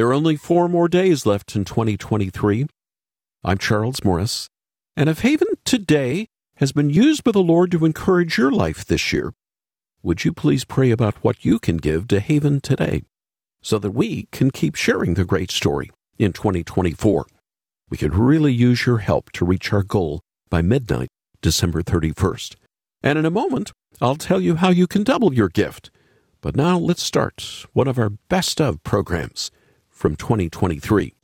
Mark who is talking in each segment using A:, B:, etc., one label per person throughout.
A: There are only four more days left in 2023. I'm Charles Morris, and if Haven today has been used by the Lord to encourage your life this year, would you please pray about what you can give to Haven today so that we can keep sharing the great story in 2024? We could really use your help to reach our goal by midnight, December 31st. And in a moment, I'll tell you how you can double your gift. But now let's start one of our best of programs from 2023.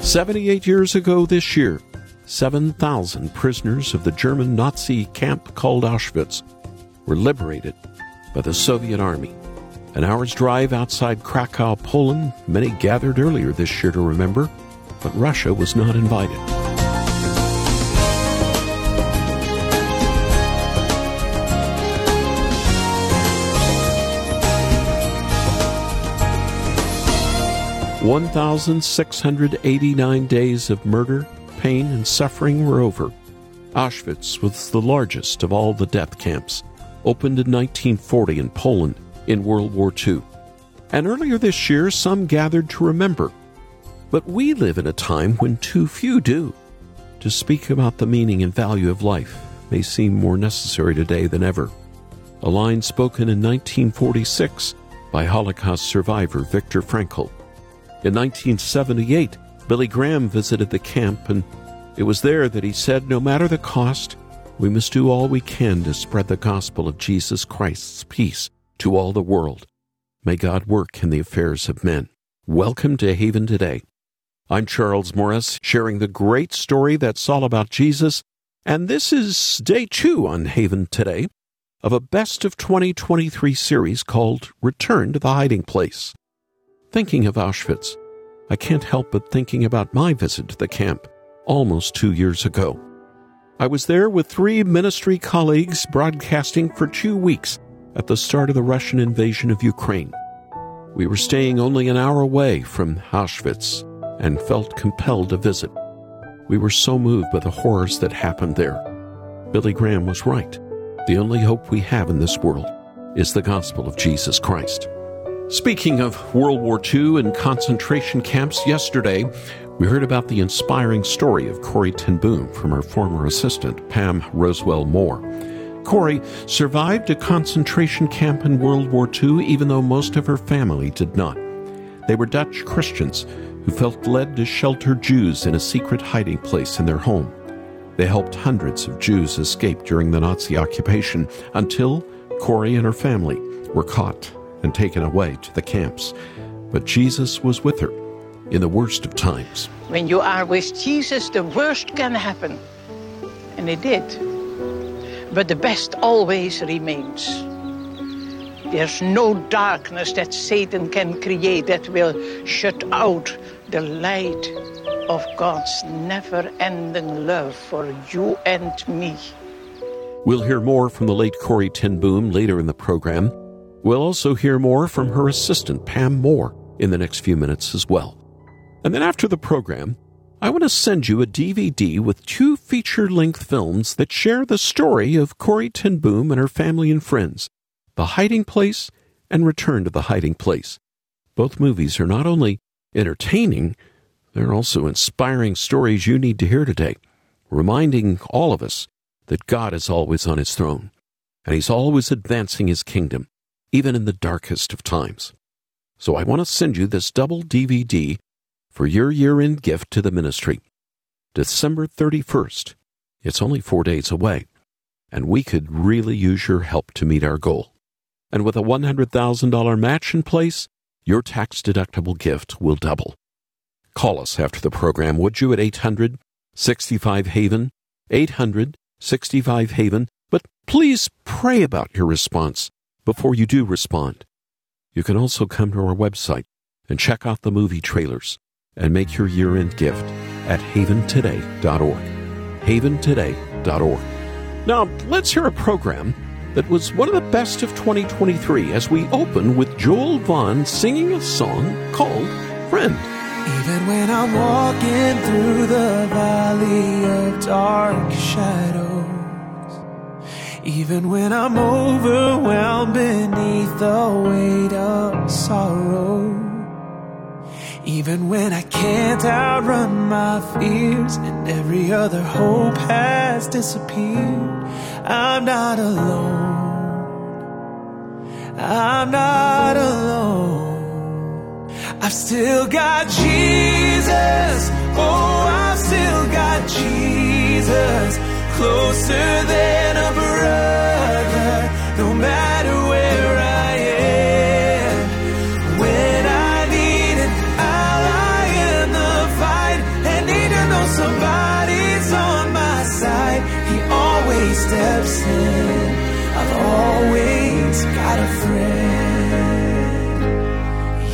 A: 78 years ago this year, 7,000 prisoners of the German Nazi camp called Auschwitz were liberated by the Soviet Army. An hour's drive outside Krakow, Poland, many gathered earlier this year to remember, but Russia was not invited. 1,689 days of murder, pain, and suffering were over. Auschwitz was the largest of all the death camps, opened in 1940 in Poland in World War II. And earlier this year, some gathered to remember. But we live in a time when too few do. To speak about the meaning and value of life may seem more necessary today than ever. A line spoken in 1946 by Holocaust survivor Viktor Frankl. In 1978, Billy Graham visited the camp, and it was there that he said, No matter the cost, we must do all we can to spread the gospel of Jesus Christ's peace to all the world. May God work in the affairs of men. Welcome to Haven Today. I'm Charles Morris, sharing the great story that's all about Jesus, and this is day two on Haven Today of a Best of 2023 series called Return to the Hiding Place. Thinking of Auschwitz, I can't help but thinking about my visit to the camp almost two years ago. I was there with three ministry colleagues broadcasting for two weeks at the start of the Russian invasion of Ukraine. We were staying only an hour away from Auschwitz and felt compelled to visit. We were so moved by the horrors that happened there. Billy Graham was right. The only hope we have in this world is the gospel of Jesus Christ. Speaking of World War II and concentration camps, yesterday we heard about the inspiring story of Corrie ten Boom from her former assistant, Pam Rosewell Moore. Corrie survived a concentration camp in World War II, even though most of her family did not. They were Dutch Christians who felt led to shelter Jews in a secret hiding place in their home. They helped hundreds of Jews escape during the Nazi occupation until Corrie and her family were caught and taken away to the camps. But Jesus was with her in the worst of times.
B: When you are with Jesus, the worst can happen. And it did. But the best always remains. There's no darkness that Satan can create that will shut out the light of God's never ending love for you and me.
A: We'll hear more from the late Corrie ten Boom later in the program. We'll also hear more from her assistant, Pam Moore, in the next few minutes as well. And then after the program, I want to send you a DVD with two feature length films that share the story of Corrie ten Boom and her family and friends, The Hiding Place and Return to the Hiding Place. Both movies are not only entertaining, they're also inspiring stories you need to hear today, reminding all of us that God is always on his throne and he's always advancing his kingdom even in the darkest of times. So I want to send you this double DVD for your year end gift to the ministry. December 31st. It's only four days away, and we could really use your help to meet our goal. And with a $100,000 match in place, your tax deductible gift will double. Call us after the program, would you, at 800 65 Haven, 800 65 Haven, but please pray about your response before you do respond. You can also come to our website and check out the movie trailers and make your year end gift at haventoday.org. Haventoday.org. Now, let's hear a program that was one of the best of 2023 as we open with Joel Vaughn singing a song called Friend.
C: Even when I'm walking through the valley of dark shadows. Even when I'm overwhelmed beneath the weight of sorrow. Even when I can't outrun my fears and every other hope has disappeared, I'm not alone. I'm not alone. I've still got Jesus. Oh, I've still got Jesus. Closer than a brother, no matter where I am. When I need an ally in the fight and need to know somebody's on my side, he always steps in. I've always got a friend.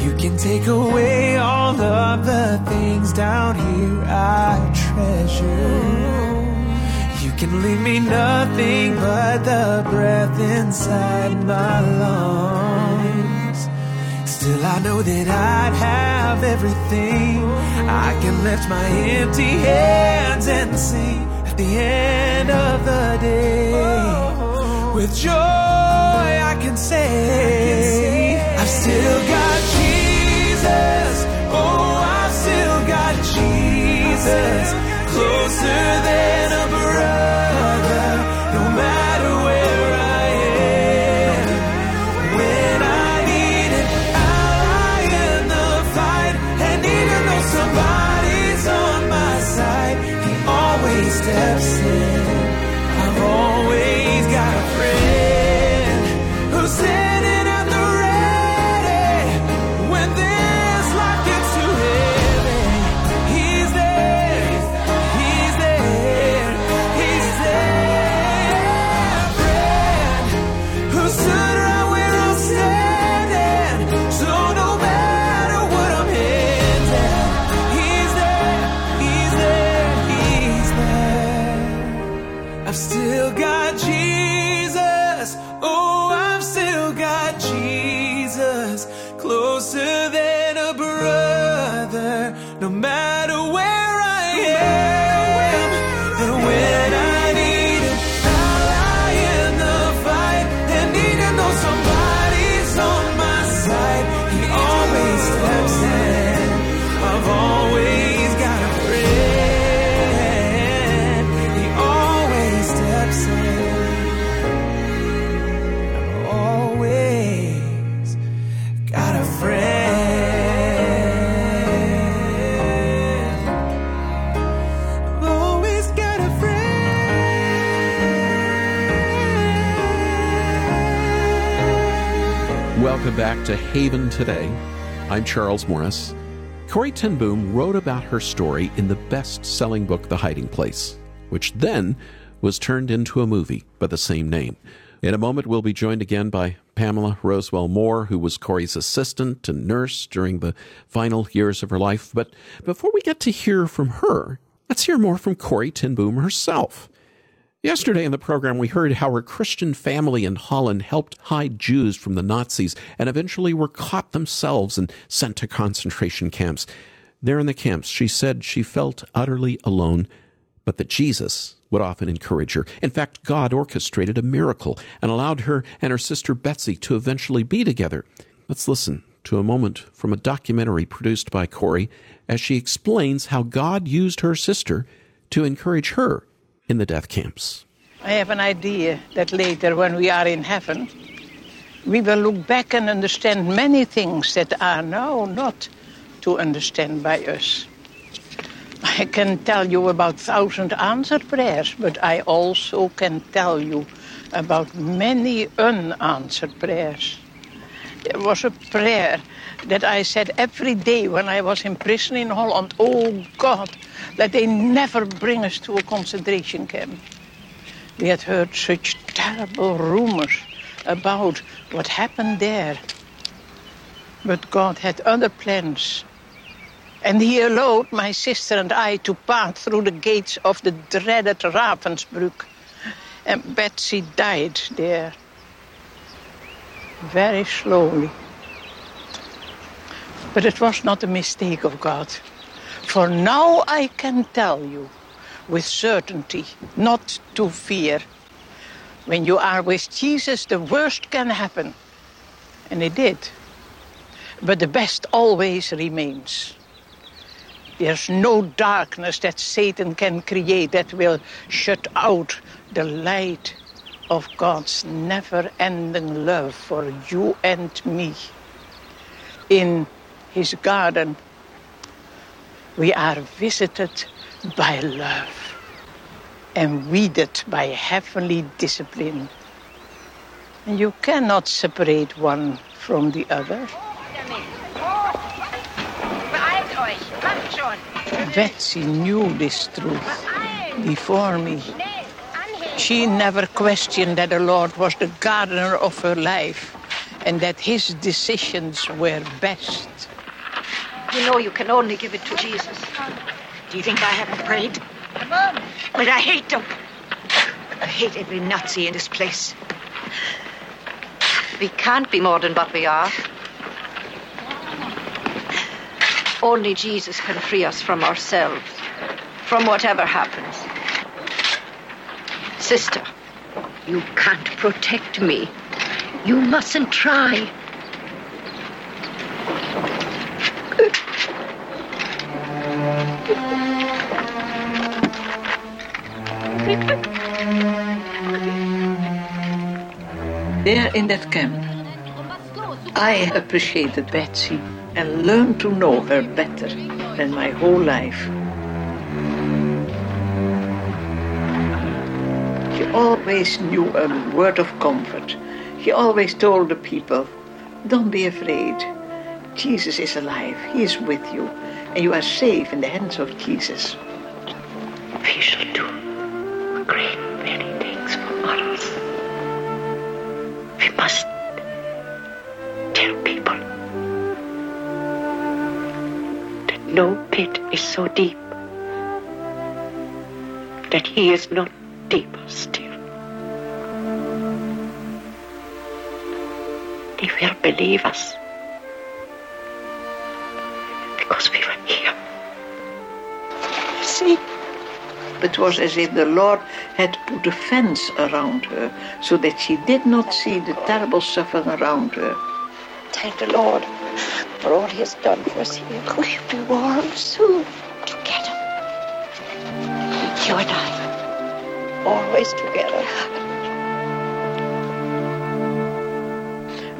C: You can take away all of the things down here I treasure. Can leave me nothing but the breath inside my lungs. Still, I know that I'd have everything. I can lift my empty hands and sing at the end of the day. With joy, I can say, I've still got Jesus. Oh, I've still got Jesus. Closer than a
A: back to Haven Today. I'm Charles Morris. Corrie ten Boom wrote about her story in the best selling book, The Hiding Place, which then was turned into a movie by the same name. In a moment, we'll be joined again by Pamela Rosewell Moore, who was Corrie's assistant and nurse during the final years of her life. But before we get to hear from her, let's hear more from Corrie ten Boom herself. Yesterday in the program, we heard how her Christian family in Holland helped hide Jews from the Nazis and eventually were caught themselves and sent to concentration camps. There in the camps, she said she felt utterly alone, but that Jesus would often encourage her. In fact, God orchestrated a miracle and allowed her and her sister Betsy to eventually be together. Let's listen to a moment from a documentary produced by Corrie as she explains how God used her sister to encourage her in the death camps.
B: I have an idea that later, when we are in heaven, we will look back and understand many things that are now not to understand by us. I can tell you about thousand answered prayers, but I also can tell you about many unanswered prayers. There was a prayer that I said every day when I was in prison in Holland. Oh God, that they never bring us to a concentration camp. We had heard such terrible rumors about what happened there. But God had other plans. And he allowed my sister and I to pass through the gates of the dreaded Ravensbrück. And Betsy died there. Very slowly. But it was not a mistake of God. For now I can tell you with certainty not to fear. When you are with Jesus, the worst can happen. And it did. But the best always remains. There's no darkness that Satan can create that will shut out the light of God's never ending love for you and me. In his garden, we are visited by love and weeded by heavenly discipline. And you cannot separate one from the other. Betsy knew this truth before me. She never questioned that the Lord was the gardener of her life and that his decisions were best.
D: You know you can only give it to Jesus. Do you think I haven't prayed? Come on. But I hate them. I hate every Nazi in this place. We can't be more than what we are. Only Jesus can free us from ourselves, from whatever happens. Sister, you can't protect me. You mustn't try.
B: There in that camp, I appreciated Betsy and learned to know her better than my whole life. She always knew a word of comfort. She always told the people, don't be afraid. Jesus is alive. He is with you. And you are safe in the hands of Jesus.
D: We shall do great many things for others. We must tell people that no pit is so deep that he is not deeper still. They will believe us
B: It was as if the Lord had put a fence around her so that she did not see the terrible suffering around her.
D: Thank the Lord for all He has done for us here. We'll be warm soon together. You and I, always together.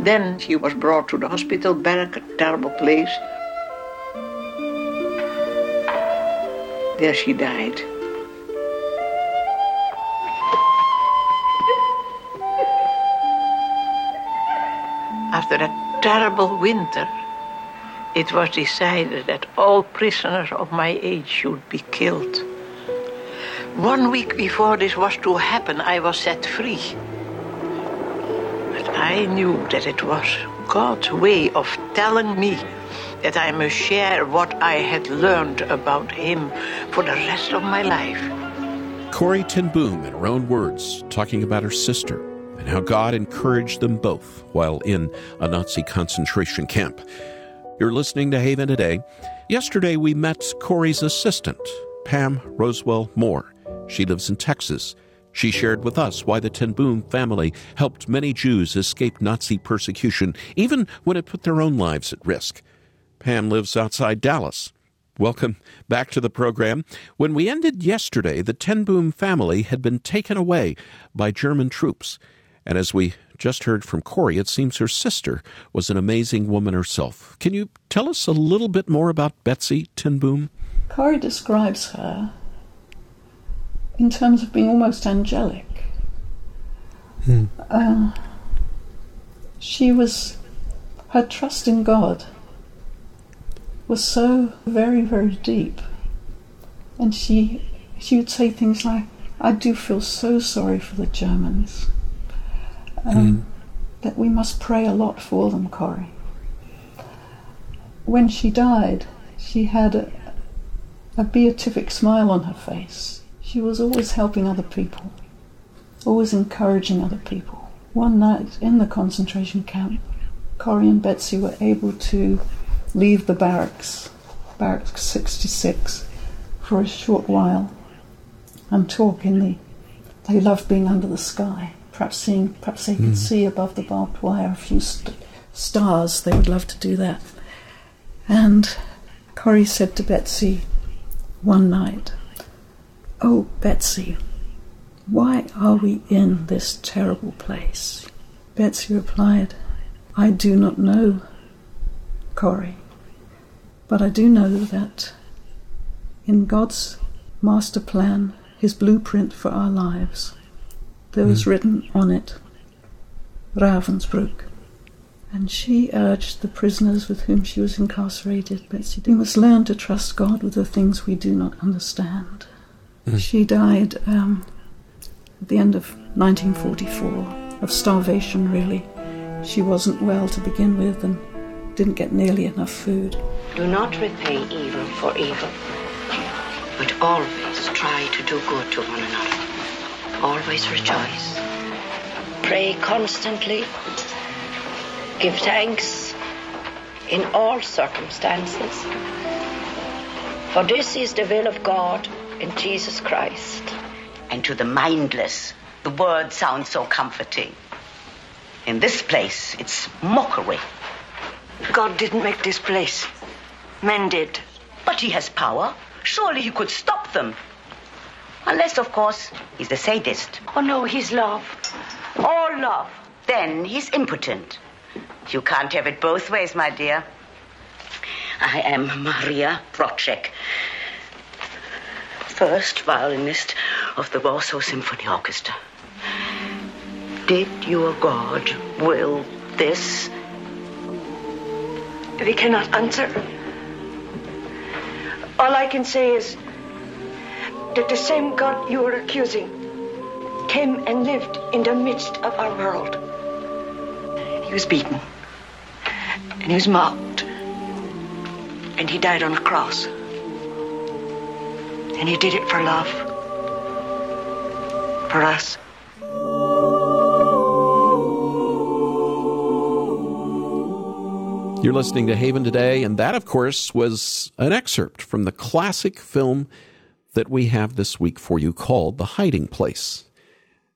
B: Then she was brought to the hospital barrack, a terrible place. There she died. After a terrible winter, it was decided that all prisoners of my age should be killed. One week before this was to happen, I was set free. But I knew that it was God's way of telling me that I must share what I had learned about Him for the rest of my life.
A: Corrie ten Boom, in her own words, talking about her sister and how God encouraged them both while in a Nazi concentration camp. You're listening to Haven today. Yesterday, we met Corrie's assistant, Pam Rosewell Moore. She lives in Texas. She shared with us why the Ten Boom family helped many Jews escape Nazi persecution, even when it put their own lives at risk. Pam lives outside Dallas. Welcome back to the program. When we ended yesterday, the Ten Boom family had been taken away by German troops. And as we just heard from Corrie, it seems her sister was an amazing woman herself. Can you tell us a little bit more about Betsy Tinboom?
E: Corrie describes her in terms of being almost angelic.
A: Hmm.
E: Uh, she was, her trust in God was so very, very deep. And she, she would say things like, I do feel so sorry for the Germans. Um, That we must pray a lot for them, Corrie. When she died, she had a, a beatific smile on her face. She was always helping other people, always encouraging other people. One night in the concentration camp, Corrie and Betsy were able to leave the barracks, barracks 66, for a short while and talk in the. They loved being under the sky, perhaps seeing, perhaps they could hmm. see above the barbed wire a few st- stars. They would love to do that. And Corrie said to Betsy one night, Oh, Betsy, why are we in this terrible place? Betsy replied, I do not know, Corrie, but I do know that in God's master plan, his blueprint for our lives, there was mm. written on it Ravensbrück. And she urged the prisoners with whom she was incarcerated, Betsy, we must learn to trust God with the things we do not understand. Mm. She died um, at the end of 1944 of starvation, really. She wasn't well to begin with and didn't get nearly enough food.
F: Do not repay evil for evil, but always try to do good to one another. Always rejoice. Pray constantly Give thanks in all circumstances. For this is the will of God in Jesus Christ.
G: And to the mindless, the word sounds so comforting. In this place, it's mockery.
F: God didn't make this place. Men did.
G: But he has power. Surely he could stop them. Unless, of course, he's a sadist.
F: Oh, no, he's love. All love.
G: Then he's impotent. You can't have it both ways, my dear. I am Maria Wroczek, first violinist of the Warsaw Symphony Orchestra. Did your God will this?
F: We cannot answer. All I can say is that the same God you are accusing came and lived in the midst of our world. He was beaten and he was mocked. And he died on a cross. And he did it for love. For us.
A: You're listening to Haven today, and that, of course, was an excerpt from the classic film that we have this week for you called The Hiding Place.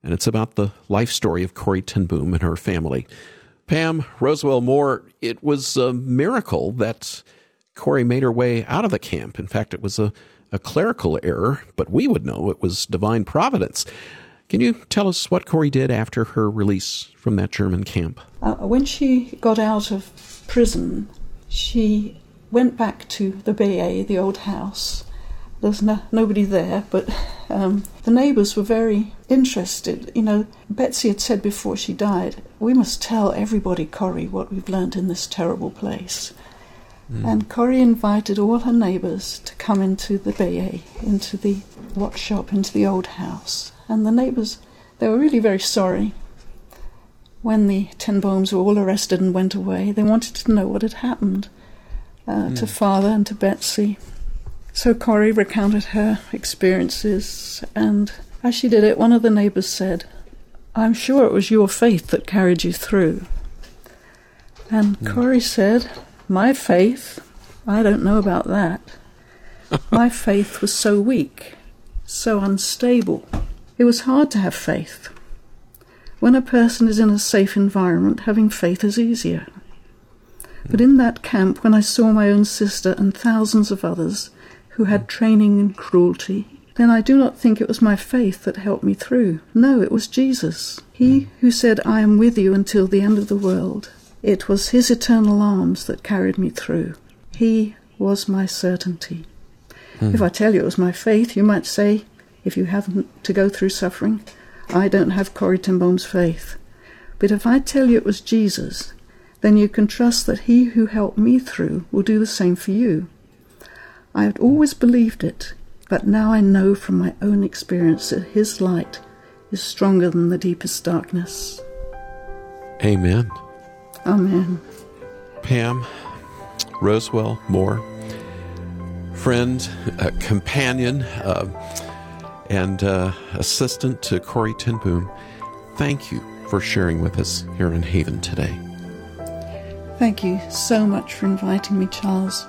A: And it's about the life story of Corrie ten Boom and her family. Pam Rosewell Moore, it was a miracle that Corrie made her way out of the camp. In fact, it was a, a clerical error, but we would know it was divine providence. Can you tell us what Corrie did after her release from that German camp?
E: Uh, when she got out of prison, she went back to the BA, the old house. There's no, nobody there, but um, the neighbours were very interested. You know, Betsy had said before she died, we must tell everybody, Corrie, what we've learnt in this terrible place. Mm. And Corrie invited all her neighbours to come into the bay, into the watch shop, into the old house. And the neighbours, they were really very sorry. When the ten Booms were all arrested and went away, they wanted to know what had happened uh, mm. to father and to Betsy. So Corrie recounted her experiences, and as she did it, one of the neighbours said, I'm sure it was your faith that carried you through. And mm. Corrie said, My faith? I don't know about that. My faith was so weak, so unstable. It was hard to have faith. When a person is in a safe environment, having faith is easier. But in that camp, when I saw my own sister and thousands of others who had training in cruelty, then I do not think it was my faith that helped me through. No, it was Jesus. He who said, I am with you until the end of the world. It was his eternal arms that carried me through. He was my certainty. Mm. If I tell you it was my faith, you might say, if you haven't to go through suffering, I don't have Corrie ten Boom's faith. But if I tell you it was Jesus, then you can trust that he who helped me through will do the same for you. I had always believed it, but now I know from my own experience that His light is stronger than the deepest darkness.
A: Amen.
E: Amen.
A: Pam, Rosewell Moore, friend, uh, companion, uh, and uh, assistant to Corrie ten Boom, thank you for sharing with us here in Haven today.
E: Thank you so much for inviting me, Charles.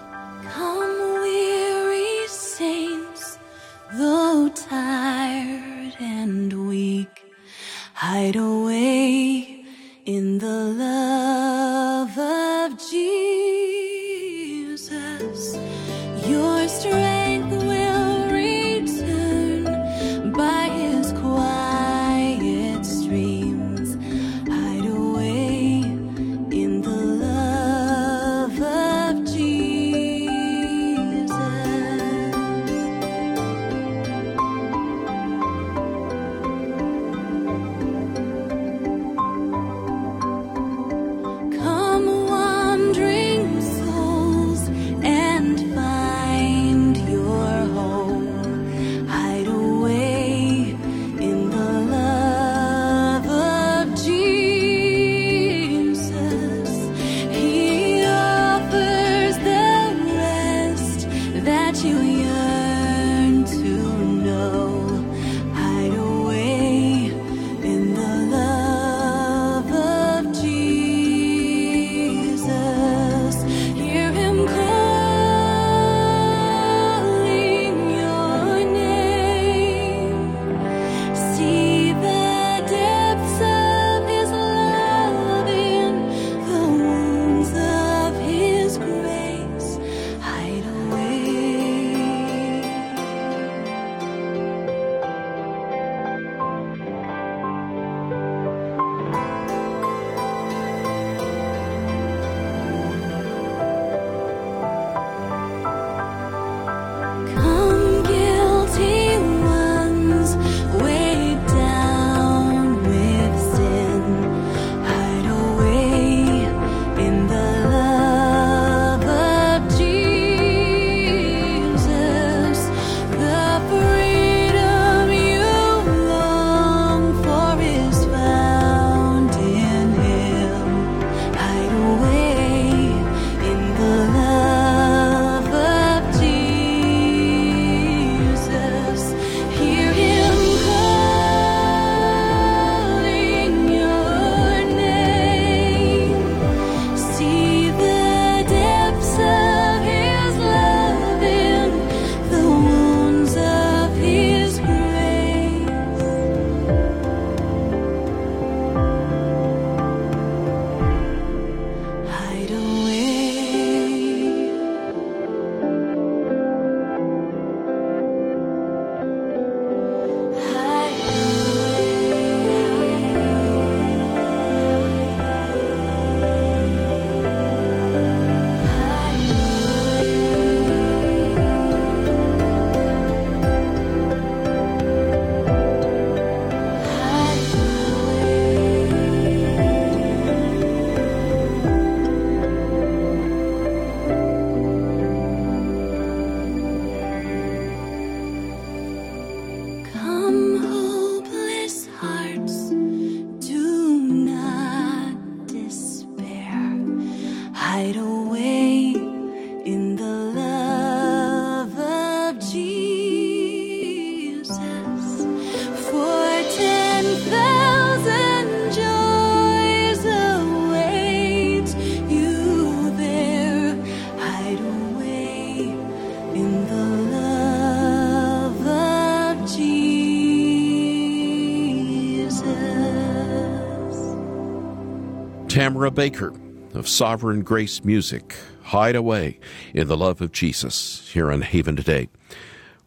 A: Tamara Baker of Sovereign Grace Music, Hide Away in the Love of Jesus, here on Haven today.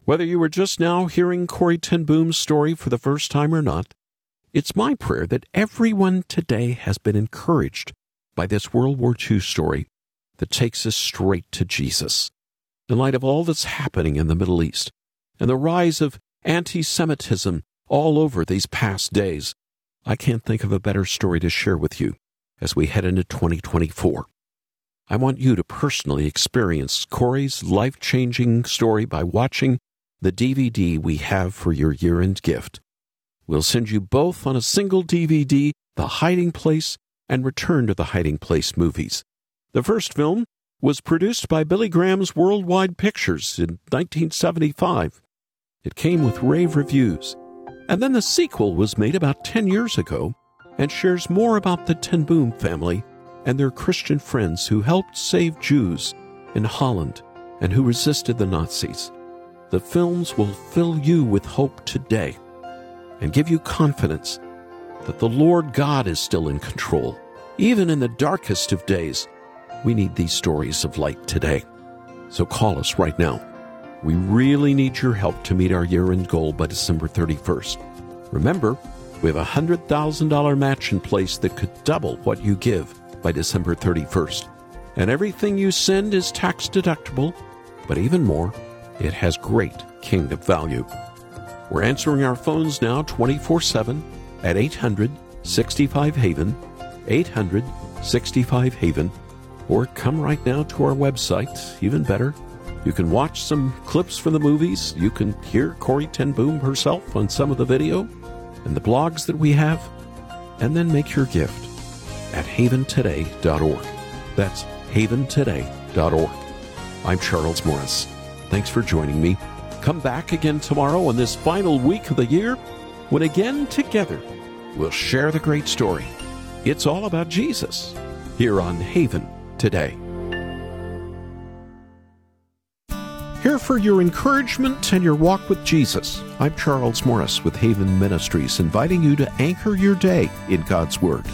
A: Whether you were just now hearing Corrie ten Boom's story for the first time or not, it's my prayer that everyone today has been encouraged by this World War II story that takes us straight to Jesus. In light of all that's happening in the Middle East and the rise of anti Semitism all over these past days, I can't think of a better story to share with you as we head into 2024. I want you to personally experience Corrie's life changing story by watching the DVD we have for your year end gift. We'll send you both on a single DVD The Hiding Place and Return to the Hiding Place movies. The first film was produced by Billy Graham's Worldwide Pictures in 1975. It came with rave reviews. And then the sequel was made about 10 years ago and shares more about the ten Boom family and their Christian friends who helped save Jews in Holland and who resisted the Nazis. The films will fill you with hope today and give you confidence that the Lord God is still in control. Even in the darkest of days, we need these stories of light today. So call us right now. We really need your help to meet our year end goal by December 31st. Remember, we have a $100,000 match in place that could double what you give by December 31st. And everything you send is tax deductible, but even more, it has great kingdom value. We're answering our phones now 24 7 at 800 65 Haven, 800 65 Haven, or come right now to our website, even better. You can watch some clips from the movies. You can hear Corrie ten Boom herself on some of the video and the blogs that we have, and then make your gift at haventoday.org. That's haventoday.org. I'm Charles Morris. Thanks for joining me. Come back again tomorrow on this final week of the year when again together we'll share the great story. It's all about Jesus here on Haven today. Here for your encouragement and your walk with Jesus. I'm Charles Morris with Haven Ministries, inviting you to anchor your day in God's Word.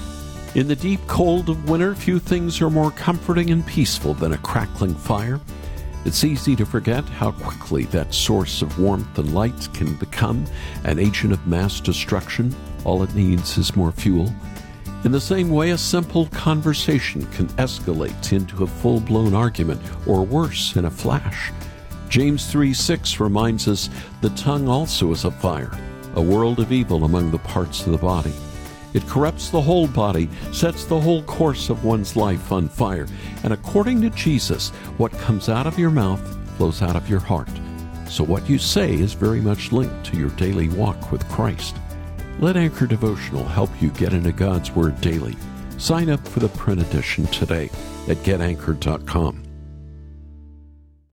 A: In the deep cold of winter, few things are more comforting and peaceful than a crackling fire. It's easy to forget how quickly that source of warmth and light can become an agent of mass destruction. All it needs is more fuel. In the same way, a simple conversation can escalate into a full blown argument, or worse, in a flash. James 3 6 reminds us the tongue also is a fire, a world of evil among the parts of the body. It corrupts the whole body, sets the whole course of one's life on fire, and according to Jesus, what comes out of your mouth flows out of your heart. So what you say is very much linked to your daily walk with Christ. Let Anchor Devotional help you get into God's Word daily. Sign up for the print edition today at getanchor.com.